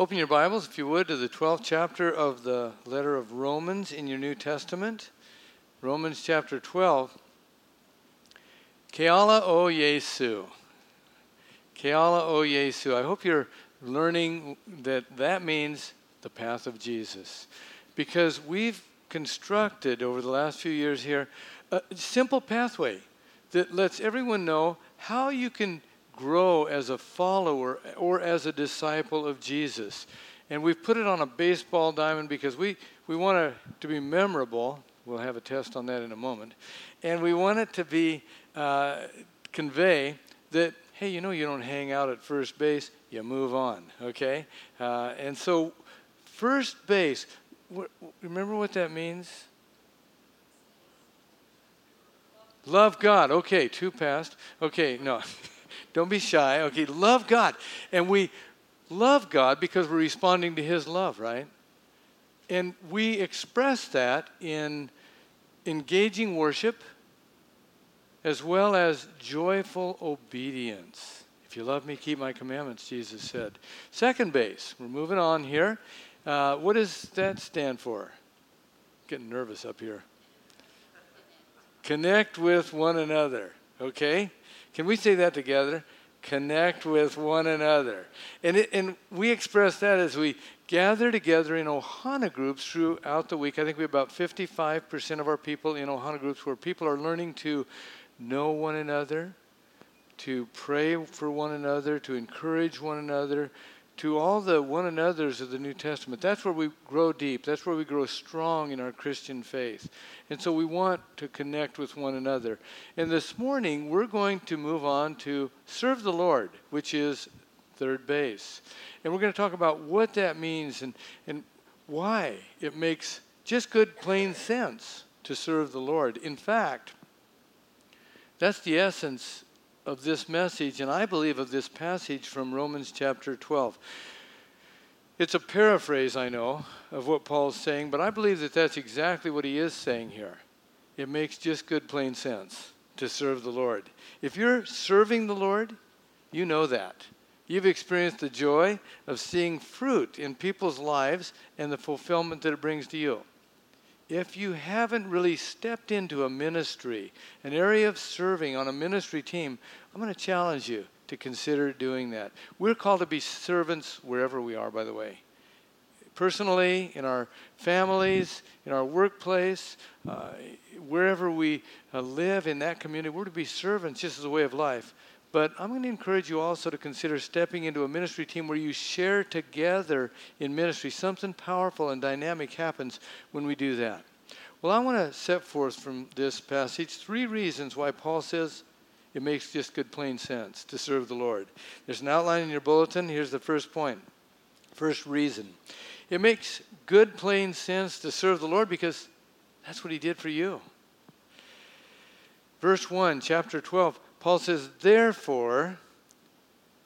Open your Bibles, if you would, to the 12th chapter of the letter of Romans in your New Testament. Romans chapter 12. Ke ala o Iesu. Keala o Yesu. I hope you're learning that that means the path of Jesus. Because we've constructed over the last few years here a simple pathway that lets everyone know how you can grow as a follower or as a disciple of Jesus. And we've put it on a baseball diamond because we, we want it to be memorable. We'll have a test on that in a moment. And we want it to be, uh, convey that, hey, you know, you don't hang out at first base, you move on, okay? Uh, and so, first base, remember what that means? Love God. Okay, two past. Okay, no. Don't be shy. Okay, love God. And we love God because we're responding to His love, right? And we express that in engaging worship as well as joyful obedience. If you love me, keep my commandments, Jesus said. Second base, we're moving on here. Uh, what does that stand for? Getting nervous up here. Connect with one another, okay? Can we say that together? Connect with one another. And, it, and we express that as we gather together in Ohana groups throughout the week. I think we have about 55% of our people in Ohana groups where people are learning to know one another, to pray for one another, to encourage one another, to all the one another's of the New Testament. That's where we grow deep. That's where we grow strong in our Christian faith. And so we want to connect with one another. And this morning, we're going to move on to serve the Lord, which is third base. And we're going to talk about what that means and, and why it makes just good, plain sense to serve the Lord. In fact, that's the essence of this message, and I believe of this passage from Romans chapter 12. It's a paraphrase, I know, of what Paul's saying, but I believe that that's exactly what he is saying here. It makes just good, plain sense to serve the Lord. If you're serving the Lord, you know that. You've experienced the joy of seeing fruit in people's lives and the fulfillment that it brings to you if you haven't really stepped into a ministry, an area of serving on a ministry team, I'm going to challenge you to consider doing that. We're called to be servants wherever we are, by the way. Personally, in our families, in our workplace, uh, wherever we uh, live in that community, we're to be servants just as a way of life. But I'm going to encourage you also to consider stepping into a ministry team where you share together in ministry. Something powerful and dynamic happens when we do that. Well, I want to set forth from this passage three reasons why Paul says it makes just good plain sense to serve the Lord. There's an outline in your bulletin. Here's the first point. First reason. It makes good plain sense to serve the Lord because that's what he did for you. Verse 1, chapter 12. Paul says, Therefore,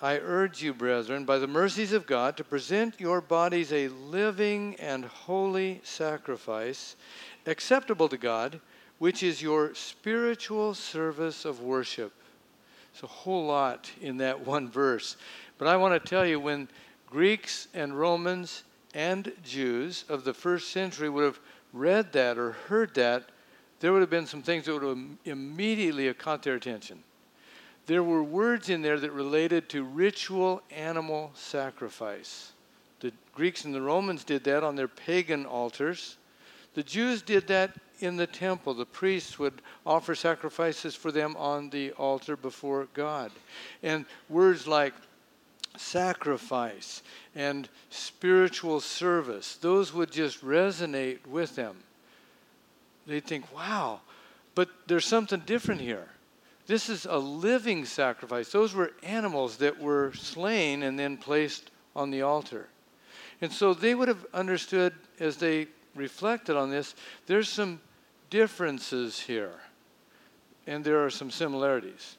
I urge you, brethren, by the mercies of God, to present your bodies a living and holy sacrifice, acceptable to God, which is your spiritual service of worship. It's a whole lot in that one verse. But I want to tell you, when Greeks and Romans and Jews of the first century would have read that or heard that, there would have been some things that would have immediately caught their attention there were words in there that related to ritual animal sacrifice. The Greeks and the Romans did that on their pagan altars. The Jews did that in the temple. The priests would offer sacrifices for them on the altar before God. And words like sacrifice and spiritual service, those would just resonate with them. They'd think, wow, but there's something different here. This is a living sacrifice. Those were animals that were slain and then placed on the altar. And so they would have understood as they reflected on this, there's some differences here, and there are some similarities.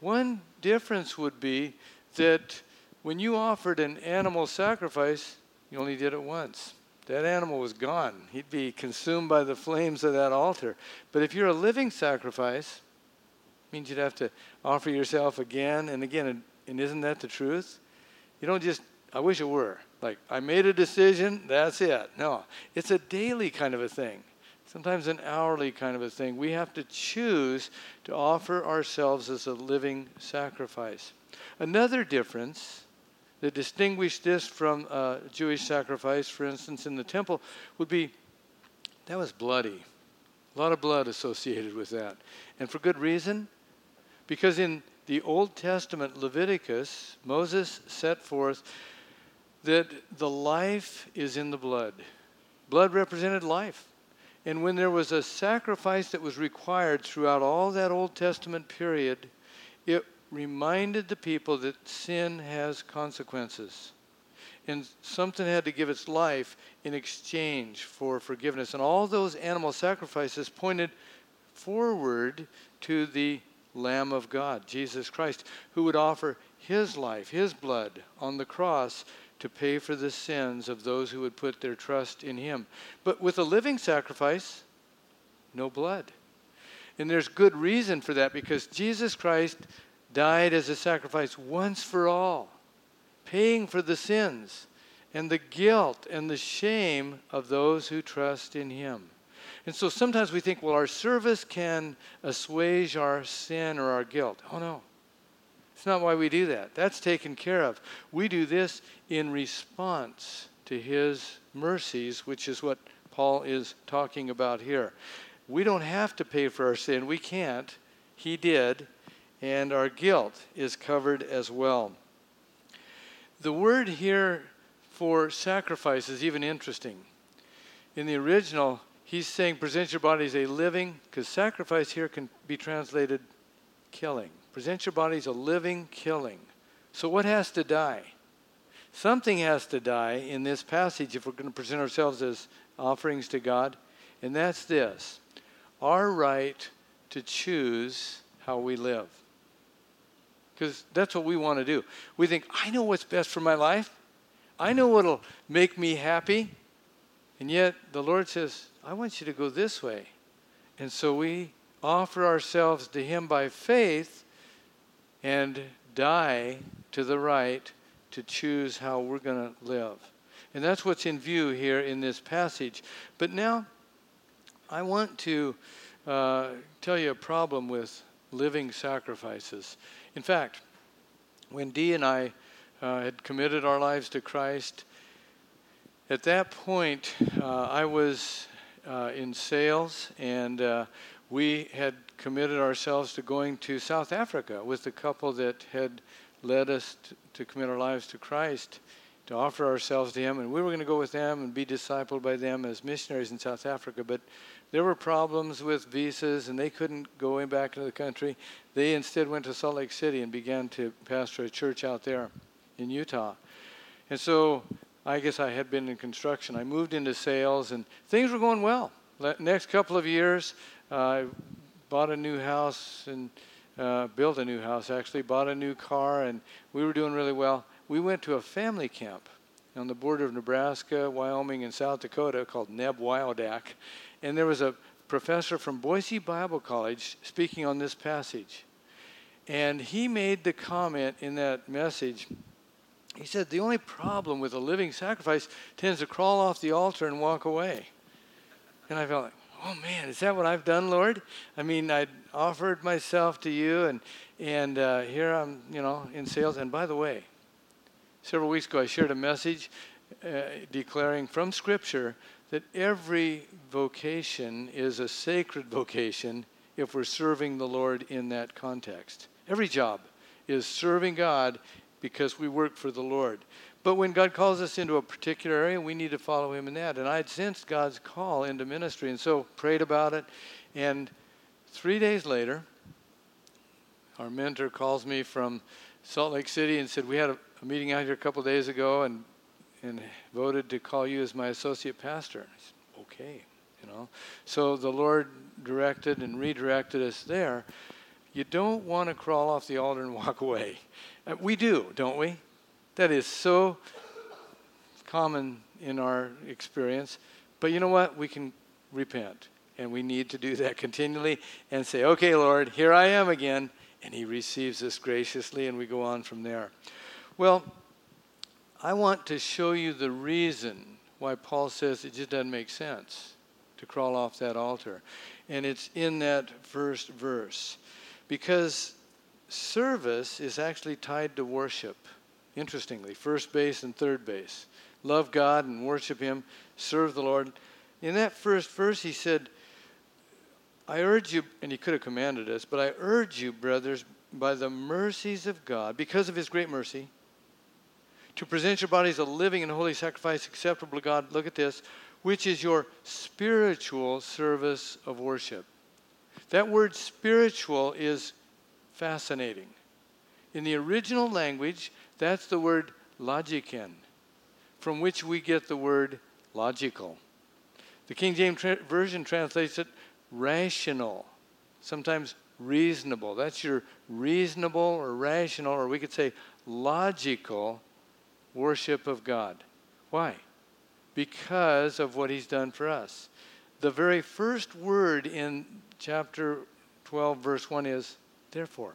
One difference would be that when you offered an animal sacrifice, you only did it once. That animal was gone. He'd be consumed by the flames of that altar. But if you're a living sacrifice, means you'd have to offer yourself again and again. And, and isn't that the truth? You don't just, I wish it were. Like I made a decision, that's it. No, it's a daily kind of a thing, sometimes an hourly kind of a thing. We have to choose to offer ourselves as a living sacrifice. Another difference that distinguished this from a Jewish sacrifice, for instance, in the temple, would be that was bloody. A lot of blood associated with that. And for good reason, because in the Old Testament Leviticus, Moses set forth that the life is in the blood. Blood represented life. And when there was a sacrifice that was required throughout all that Old Testament period, it reminded the people that sin has consequences. And something had to give its life in exchange for forgiveness. And all those animal sacrifices pointed forward to the Lamb of God, Jesus Christ, who would offer his life, his blood on the cross to pay for the sins of those who would put their trust in him. But with a living sacrifice, no blood. And there's good reason for that because Jesus Christ died as a sacrifice once for all, paying for the sins and the guilt and the shame of those who trust in him. And so sometimes we think, well, our service can assuage our sin or our guilt. Oh, no. It's not why we do that. That's taken care of. We do this in response to his mercies, which is what Paul is talking about here. We don't have to pay for our sin. We can't. He did. And our guilt is covered as well. The word here for sacrifice is even interesting. In the original, he's saying present your body as a living, because sacrifice here can be translated killing. Present your body as a living killing. So, what has to die? Something has to die in this passage if we're going to present ourselves as offerings to God, and that's this our right to choose how we live. Because that's what we want to do. We think, I know what's best for my life, I know what'll make me happy. And yet the Lord says, I want you to go this way. And so we offer ourselves to Him by faith and die to the right to choose how we're going to live. And that's what's in view here in this passage. But now, I want to uh, tell you a problem with living sacrifices. In fact, when Dee and I uh, had committed our lives to Christ, at that point, uh, I was uh, in sales and uh, we had committed ourselves to going to South Africa with the couple that had led us to, to commit our lives to Christ, to offer ourselves to Him. And we were going to go with them and be discipled by them as missionaries in South Africa. But there were problems with visas and they couldn't go back into the country. They instead went to Salt Lake City and began to pastor a church out there in Utah. And so I guess I had been in construction. I moved into sales and things were going well. Next couple of years, I bought a new house and uh, built a new house actually, bought a new car, and we were doing really well. We went to a family camp on the border of Nebraska, Wyoming, and South Dakota called Neb Wyodak. And there was a professor from Boise Bible College speaking on this passage. And he made the comment in that message. He said, The only problem with a living sacrifice tends to crawl off the altar and walk away. And I felt like, oh man, is that what I've done, Lord? I mean, I offered myself to you, and and uh, here I'm, you know, in sales. And by the way, several weeks ago I shared a message uh, declaring from Scripture that every vocation is a sacred vocation if we're serving the Lord in that context. Every job is serving God because we work for the Lord. But when God calls us into a particular area, we need to follow Him in that. And I'd sensed God's call into ministry, and so prayed about it. And three days later, our mentor calls me from Salt Lake City and said, We had a, a meeting out here a couple days ago and, and voted to call you as my associate pastor. I said, Okay, you know. So the Lord directed and redirected us there. You don't want to crawl off the altar and walk away. Uh, we do, don't we? That is so common in our experience. But you know what? We can repent. And we need to do that continually and say, okay, Lord, here I am again. And He receives us graciously, and we go on from there. Well, I want to show you the reason why Paul says it just doesn't make sense to crawl off that altar. And it's in that first verse. Because service is actually tied to worship, interestingly, first base and third base. Love God and worship Him, serve the Lord. In that first verse, he said, I urge you, and he could have commanded us, but I urge you, brothers, by the mercies of God, because of his great mercy, to present your bodies a living and holy sacrifice acceptable to God. Look at this, which is your spiritual service of worship. That word spiritual is fascinating. In the original language, that's the word logiken, from which we get the word logical. The King James tra- Version translates it rational, sometimes reasonable. That's your reasonable or rational, or we could say logical worship of God. Why? Because of what He's done for us. The very first word in chapter 12, verse 1 is therefore.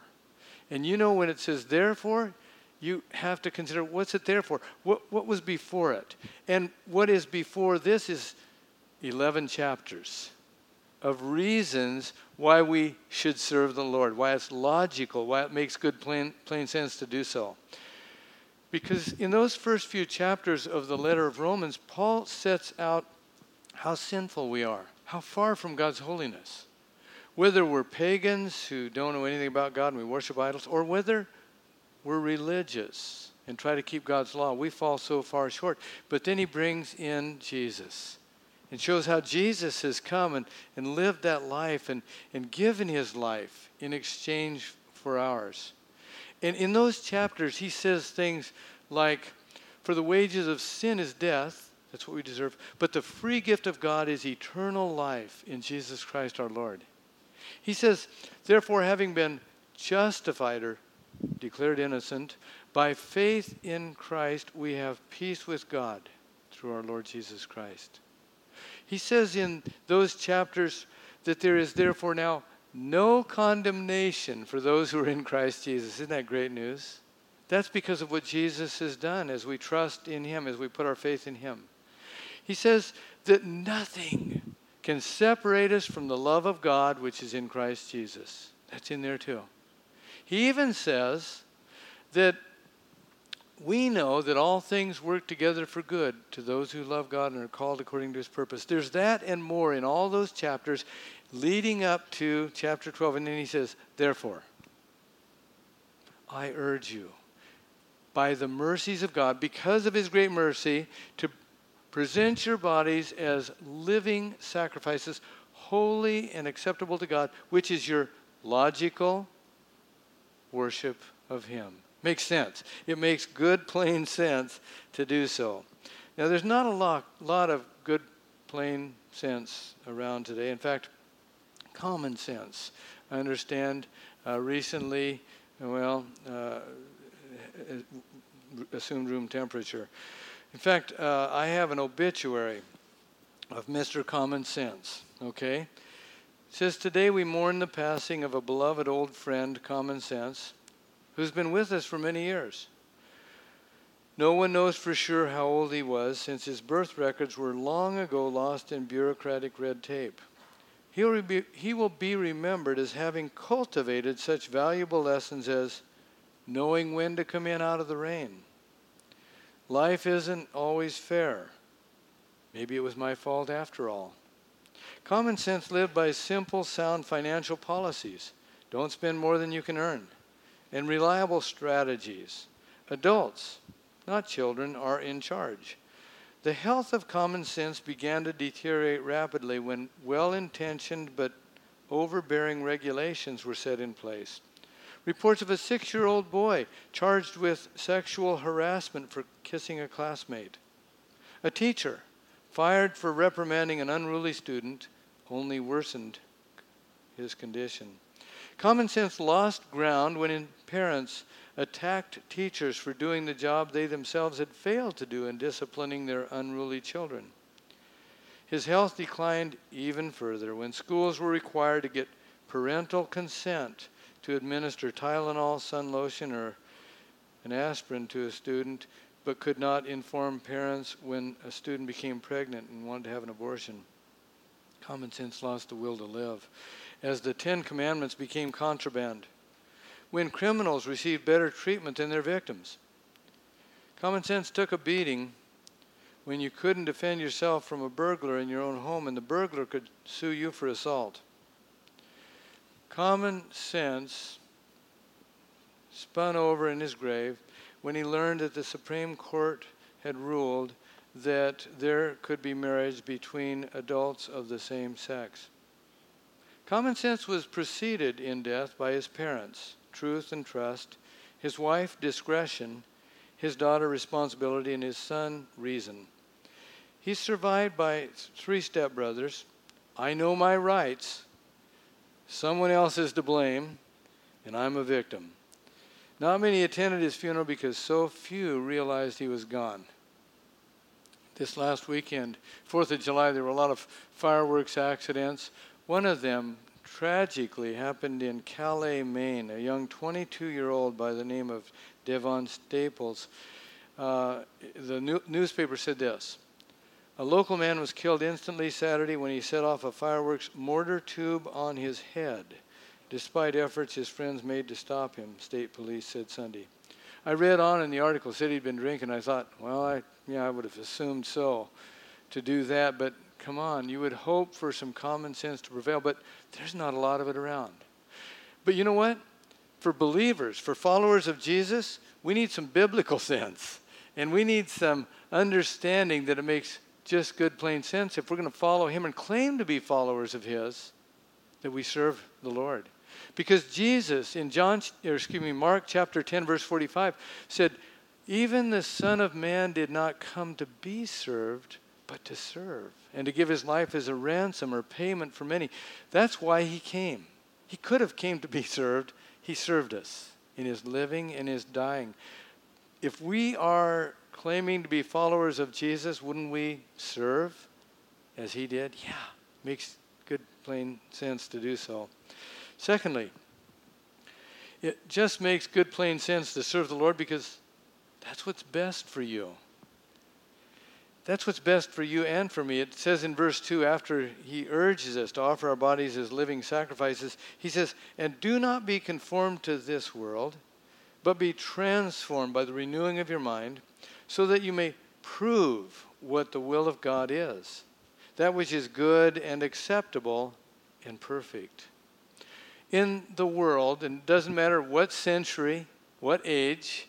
And you know when it says therefore, you have to consider what's it there for? What, what was before it? And what is before this is 11 chapters of reasons why we should serve the Lord, why it's logical, why it makes good plain, plain sense to do so. Because in those first few chapters of the letter of Romans, Paul sets out how sinful we are, how far from God's holiness. Whether we're pagans who don't know anything about God and we worship idols, or whether we're religious and try to keep God's law, we fall so far short. But then he brings in Jesus and shows how Jesus has come and, and lived that life and, and given his life in exchange for ours. And in those chapters, he says things like, For the wages of sin is death, that's what we deserve, but the free gift of God is eternal life in Jesus Christ our Lord. He says, Therefore, having been justified or declared innocent, by faith in Christ, we have peace with God through our Lord Jesus Christ. He says in those chapters that there is therefore now no condemnation for those who are in Christ Jesus. Isn't that great news? That's because of what Jesus has done as we trust in Him, as we put our faith in Him. He says that nothing can separate us from the love of God which is in Christ Jesus. That's in there too. He even says that we know that all things work together for good to those who love God and are called according to his purpose. There's that and more in all those chapters leading up to chapter 12. And then he says, Therefore, I urge you, by the mercies of God, because of his great mercy, to present your bodies as living sacrifices, holy and acceptable to God, which is your logical worship of him. Makes sense. It makes good, plain sense to do so. Now, there's not a lot, lot of good, plain sense around today. In fact, common sense. I understand uh, recently, well, uh, assumed room temperature. In fact, uh, I have an obituary of Mr. Common Sense, okay? Says, Today we mourn the passing of a beloved old friend, Common Sense who's been with us for many years. No one knows for sure how old he was, since his birth records were long ago lost in bureaucratic red tape. He'll be, he will be remembered as having cultivated such valuable lessons as knowing when to come in out of the rain. Life isn't always fair. Maybe it was my fault after all. Common sense lived by simple, sound financial policies. Don't spend more than you can earn and reliable strategies. Adults, not children, are in charge. The health of common sense began to deteriorate rapidly when well intentioned but overbearing regulations were set in place. Reports of a six year old boy charged with sexual harassment for kissing a classmate. A teacher fired for reprimanding an unruly student only worsened his condition. Common sense lost ground when parents attacked teachers for doing the job they themselves had failed to do in disciplining their unruly children. His health declined even further when schools were required to get parental consent to administer Tylenol, sun lotion, or an aspirin to a student but could not inform parents when a student became pregnant and wanted to have an abortion. Common sense lost the will to live. As the Ten Commandments became contraband, when criminals received better treatment than their victims. Common sense took a beating when you couldn't defend yourself from a burglar in your own home and the burglar could sue you for assault. Common sense spun over in his grave when he learned that the Supreme Court had ruled that there could be marriage between adults of the same sex. Common sense was preceded in death by his parents, truth and trust, his wife, discretion, his daughter, responsibility, and his son, reason. He's survived by three stepbrothers. I know my rights. Someone else is to blame, and I'm a victim. Not many attended his funeral because so few realized he was gone. This last weekend, 4th of July, there were a lot of fireworks accidents. One of them tragically happened in Calais, Maine. A young 22 year old by the name of Devon Staples. Uh, the new- newspaper said this A local man was killed instantly Saturday when he set off a fireworks mortar tube on his head despite efforts his friends made to stop him, state police said Sunday. I read on in the article, said he'd been drinking. I thought, well, I, yeah, I would have assumed so to do that, but come on, you would hope for some common sense to prevail, but there's not a lot of it around. But you know what? For believers, for followers of Jesus, we need some biblical sense. And we need some understanding that it makes just good, plain sense if we're going to follow Him and claim to be followers of His, that we serve the Lord. Because Jesus in John, or excuse me, Mark chapter 10, verse 45 said, Even the Son of Man did not come to be served, but to serve, and to give his life as a ransom or payment for many. That's why he came. He could have came to be served. He served us in his living and his dying. If we are claiming to be followers of Jesus, wouldn't we serve as he did? Yeah, makes good plain sense to do so. Secondly, it just makes good, plain sense to serve the Lord because that's what's best for you. That's what's best for you and for me. It says in verse 2, after he urges us to offer our bodies as living sacrifices, he says, And do not be conformed to this world, but be transformed by the renewing of your mind, so that you may prove what the will of God is, that which is good and acceptable and perfect in the world, and it doesn't matter what century, what age,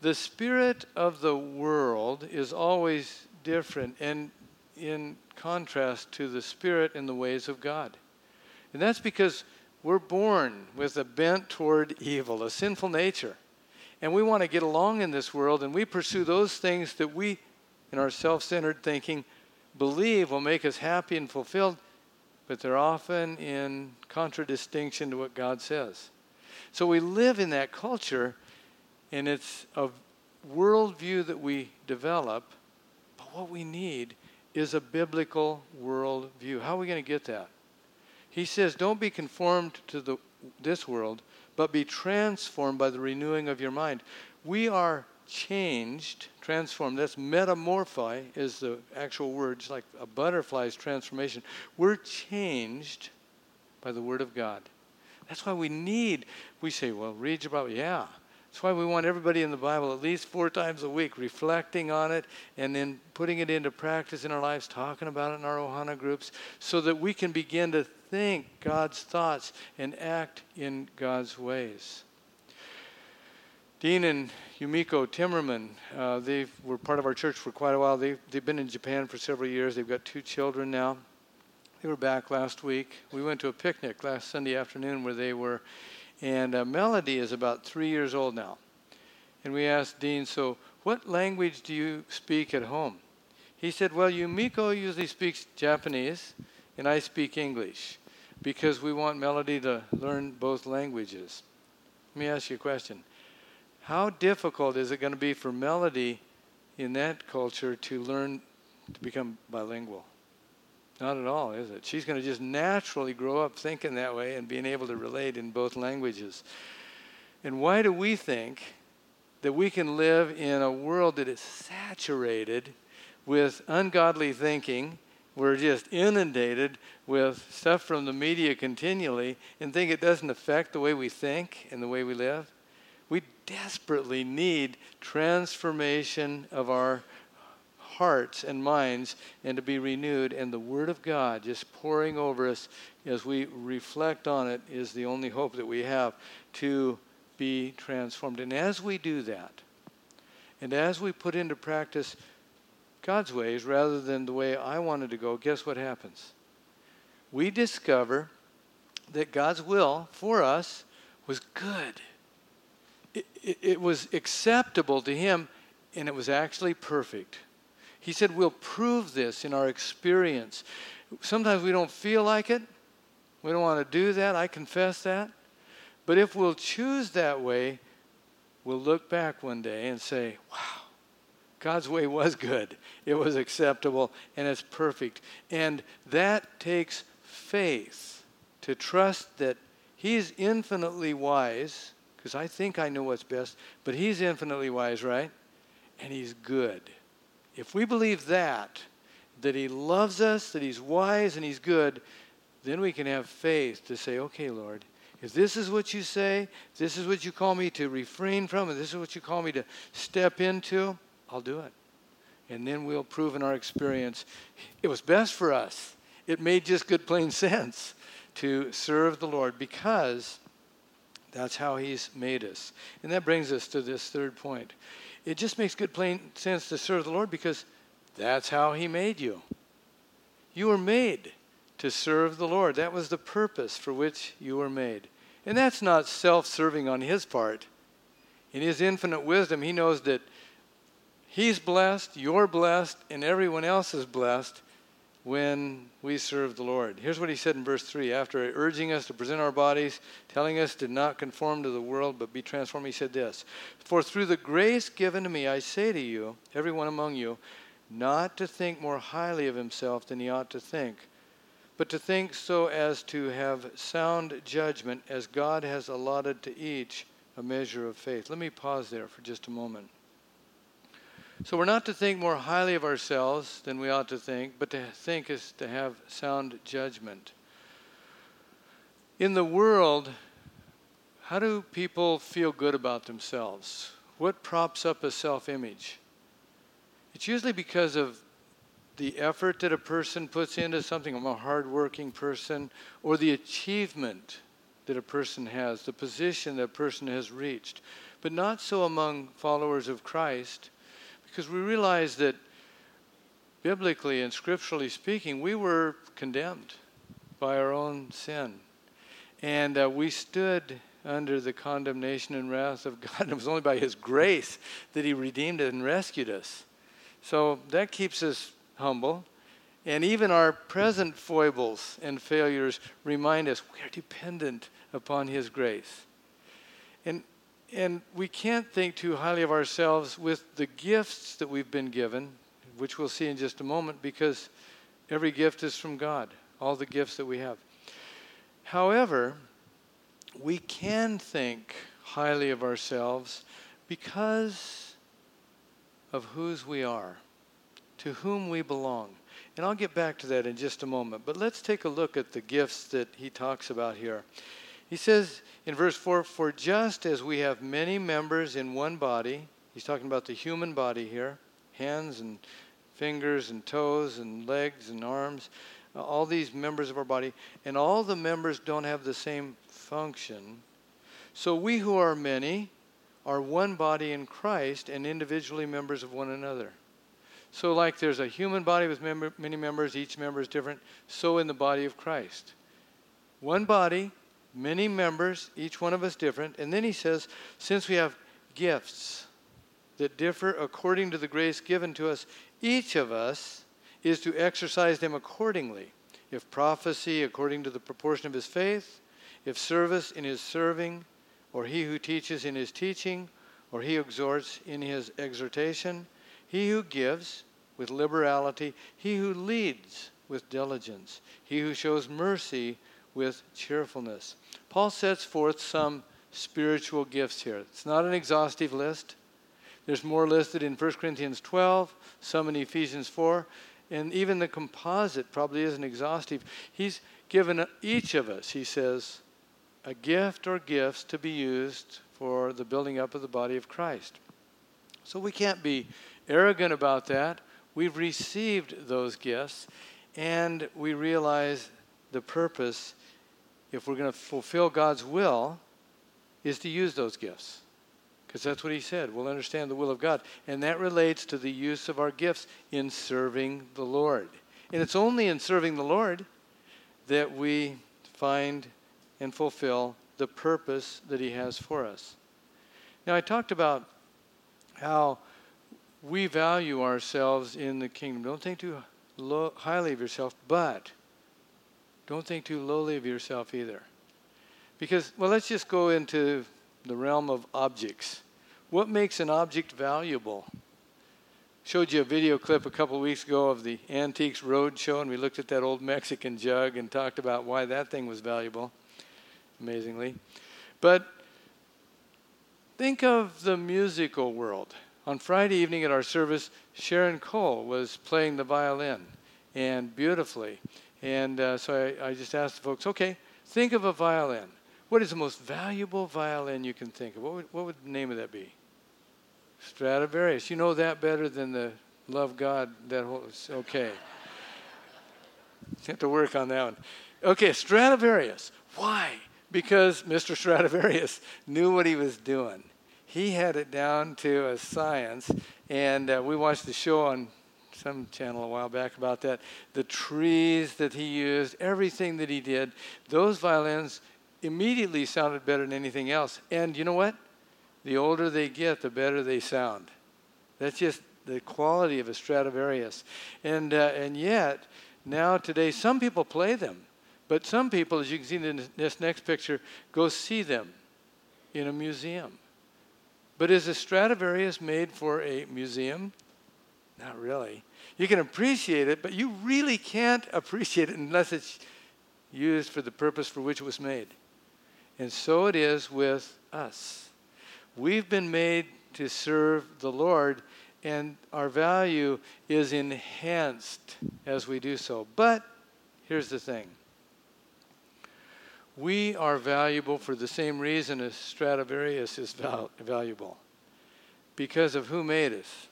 the spirit of the world is always different and in contrast to the spirit and the ways of God. And that's because we're born with a bent toward evil, a sinful nature. And we want to get along in this world, and we pursue those things that we, in our self centered thinking, believe will make us happy and fulfilled but they're often in contradistinction to what God says. So we live in that culture, and it's a worldview that we develop, but what we need is a biblical worldview. How are we going to get that? He says, Don't be conformed to the, this world, but be transformed by the renewing of your mind. We are changed, transformed. That's metamorphi is the actual word, it's like a butterfly's transformation. We're changed by the Word of God. That's why we need, we say, well, read your Bible. Yeah. That's why we want everybody in the Bible at least four times a week, reflecting on it and then putting it into practice in our lives, talking about it in our Ohana groups, so that we can begin to think God's thoughts and act in God's ways. Dean and Yumiko Timmerman, uh, they were part of our church for quite a while. They've, they've been in Japan for several years. They've got two children now. They were back last week. We went to a picnic last Sunday afternoon where they were, and uh, Melody is about three years old now. And we asked Dean, so what language do you speak at home? He said, well, Yumiko usually speaks Japanese, and I speak English because we want Melody to learn both languages. Let me ask you a question. How difficult is it going to be for Melody in that culture to learn to become bilingual? Not at all, is it? She's going to just naturally grow up thinking that way and being able to relate in both languages. And why do we think that we can live in a world that is saturated with ungodly thinking. We're just inundated with stuff from the media continually and think it doesn't affect the way we think and the way we live. We desperately need transformation of our hearts and minds and to be renewed. And the Word of God just pouring over us as we reflect on it is the only hope that we have to be transformed. And as we do that, and as we put into practice God's ways rather than the way I wanted to go, guess what happens? We discover that God's will for us was good. It, it, was acceptable to Him, and it was actually perfect. He said, We'll prove this in our experience. Sometimes we don't feel like it. We don't want to do that. I confess that. But if we'll choose that way, we'll look back one day and say, wow, God's way was good. It was acceptable and it's perfect. And that takes faith to trust that He's infinitely wise, because I think I know what's best, but He's infinitely wise, right? And He's good. If we believe that, that He loves us, that He's wise and He's good, then we can have faith to say, okay, Lord, if this is what you say, this is what you call me to refrain from, and this is what you call me to step into, I'll do it. And then we'll prove in our experience it was best for us. It made just good, plain sense to serve the Lord because that's how He's made us. And that brings us to this third point it just makes good plain sense to serve the Lord because that's how He made you. You were made to serve the Lord. That was the purpose for which you were made. And that's not self serving on His part. In His infinite wisdom, He knows that He's blessed, you're blessed, and everyone else is blessed when we serve the Lord. Here's what he said in verse 3 after urging us to present our bodies, telling us to not conform to the world but be transformed, he said this For through the grace given to me, I say to you, everyone among you, not to think more highly of himself than he ought to think, but to think so as to have sound judgment, as God has allotted to each a measure of faith. Let me pause there for just a moment. So we're not to think more highly of ourselves than we ought to think, but to think is to have sound judgment. In the world, how do people feel good about themselves? What props up a self image? It's usually because of the effort that a person puts into something. I'm a hardworking person, or the achievement that a person has, the position that a person has reached. But not so among followers of Christ because we realize that biblically and scripturally speaking, we were condemned by our own sin. And uh, we stood under the condemnation and wrath of God. It was only by His grace that He redeemed and rescued us. So that keeps us humble. And even our present foibles and failures remind us we are dependent upon His grace. And we can't think too highly of ourselves with the gifts that we've been given, which we'll see in just a moment, because every gift is from God, all the gifts that we have. However, we can think highly of ourselves because of whose we are, to whom we belong. And I'll get back to that in just a moment. But let's take a look at the gifts that he talks about here. He says in verse 4 For just as we have many members in one body, he's talking about the human body here hands and fingers and toes and legs and arms, all these members of our body, and all the members don't have the same function. So we who are many are one body in Christ and individually members of one another. So, like there's a human body with many members, each member is different, so in the body of Christ. One body, many members, each one of us different. And then he says, since we have gifts that differ according to the grace given to us, each of us is to exercise them accordingly. If prophecy, according to the proportion of his faith, if service in his serving, or he who teaches in his teaching, or he exhorts in his exhortation, he who gives with liberality, he who leads with diligence, he who shows mercy with cheerfulness. Paul sets forth some spiritual gifts here. It's not an exhaustive list, There's more listed in 1 Corinthians 12, some in Ephesians 4, and even the composite probably isn't exhaustive. He's given each of us, he says, a gift or gifts to be used for the building up of the body of Christ. So we can't be arrogant about that. We've received those gifts, and we realize the purpose, if we're going to fulfill God's will, is to use those gifts. Because that's what he said. We'll understand the will of God. And that relates to the use of our gifts in serving the Lord. And it's only in serving the Lord that we find and fulfill the purpose that he has for us. Now, I talked about how we value ourselves in the kingdom. Don't think too highly of yourself, but don't think too lowly of yourself either. Because, well, let's just go into the realm of objects. What makes an object valuable? Showed you a video clip a couple weeks ago of the Antiques Roadshow, and we looked at that old Mexican jug and talked about why that thing was valuable, amazingly. But think of the musical world. On Friday evening at our service, Sharon Cole was playing the violin, and beautifully. And uh, so I, I just asked the folks, okay, think of a violin. What is the most valuable violin you can think of? What would, what would the name of that be? Stradivarius. You know that better than the love God. That whole, okay. you have to work on that one. Okay, Stradivarius. Why? Because Mr. Stradivarius knew what he was doing. He had it down to a science, and uh, we watched the show on some channel a while back about that. The trees that he used, everything that he did, those violins immediately sounded better than anything else. And you know what? The older they get, the better they sound. That's just the quality of a Stradivarius. And, uh, and yet, now today, some people play them. But some people, as you can see in this next picture, go see them in a museum. But is a Stradivarius made for a museum? Not really. You can appreciate it, but you really can't appreciate it unless it's used for the purpose for which it was made. And so it is with us. We've been made to serve the Lord, and our value is enhanced as we do so. But here's the thing we are valuable for the same reason as Stradivarius is val- valuable because of who made us.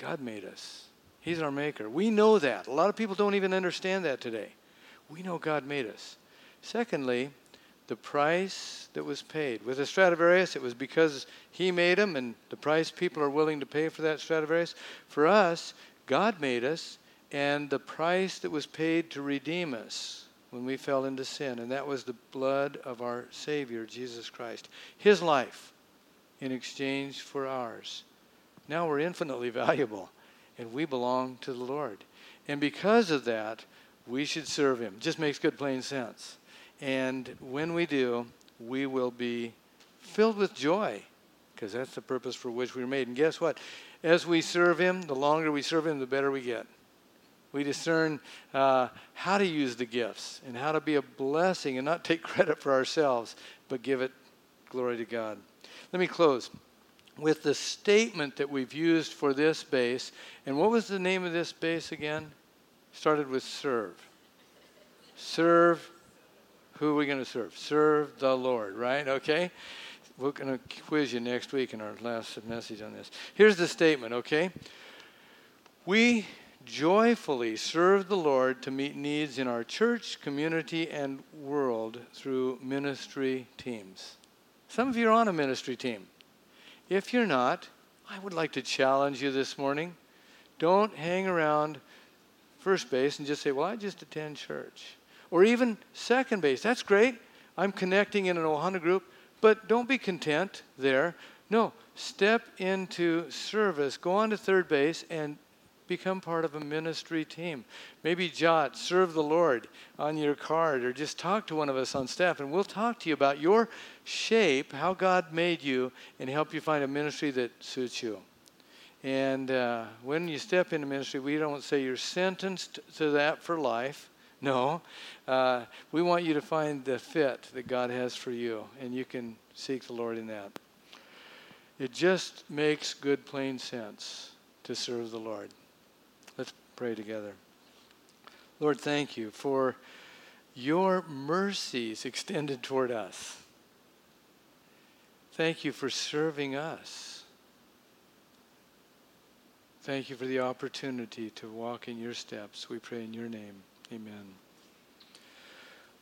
God made us. He's our maker. We know that. A lot of people don't even understand that today. We know God made us. Secondly, the price that was paid. With the Stradivarius, it was because he made him and the price people are willing to pay for that Stradivarius. For us, God made us, and the price that was paid to redeem us when we fell into sin, and that was the blood of our Savior, Jesus Christ. His life in exchange for ours. Now we're infinitely valuable, and we belong to the Lord. And because of that, we should serve Him. Just makes good plain sense. And when we do, we will be filled with joy because that's the purpose for which we were made. And guess what? As we serve Him, the longer we serve Him, the better we get. We discern uh, how to use the gifts and how to be a blessing and not take credit for ourselves, but give it glory to God. Let me close with the statement that we've used for this base. And what was the name of this base again? Started with serve. Serve who are we going to serve? Serve the Lord, right? Okay? We're going to quiz you next week in our last message on this. Here's the statement, okay? We joyfully serve the Lord to meet needs in our church, community, and world through ministry teams. Some of you are on a ministry team. If you're not, I would like to challenge you this morning. Don't hang around first base and just say, Well, I just attend church or even second base. That's great. I'm connecting in an Ohana group, but don't be content there. No, step into service, go on to third base, and become part of a ministry team. Maybe jot, serve the Lord on your card, or just talk to one of us on staff, and we'll talk to you about your shape, how God made you, and help you find a ministry that suits you. And uh, when you step into ministry, we don't say you're sentenced to that for life. No. Uh, we want you to find the fit that God has for you, and you can seek the Lord in that. It just makes good, plain sense to serve the Lord. Pray together. Lord, thank you for your mercies extended toward us. Thank you for serving us. Thank you for the opportunity to walk in your steps. We pray in your name. Amen.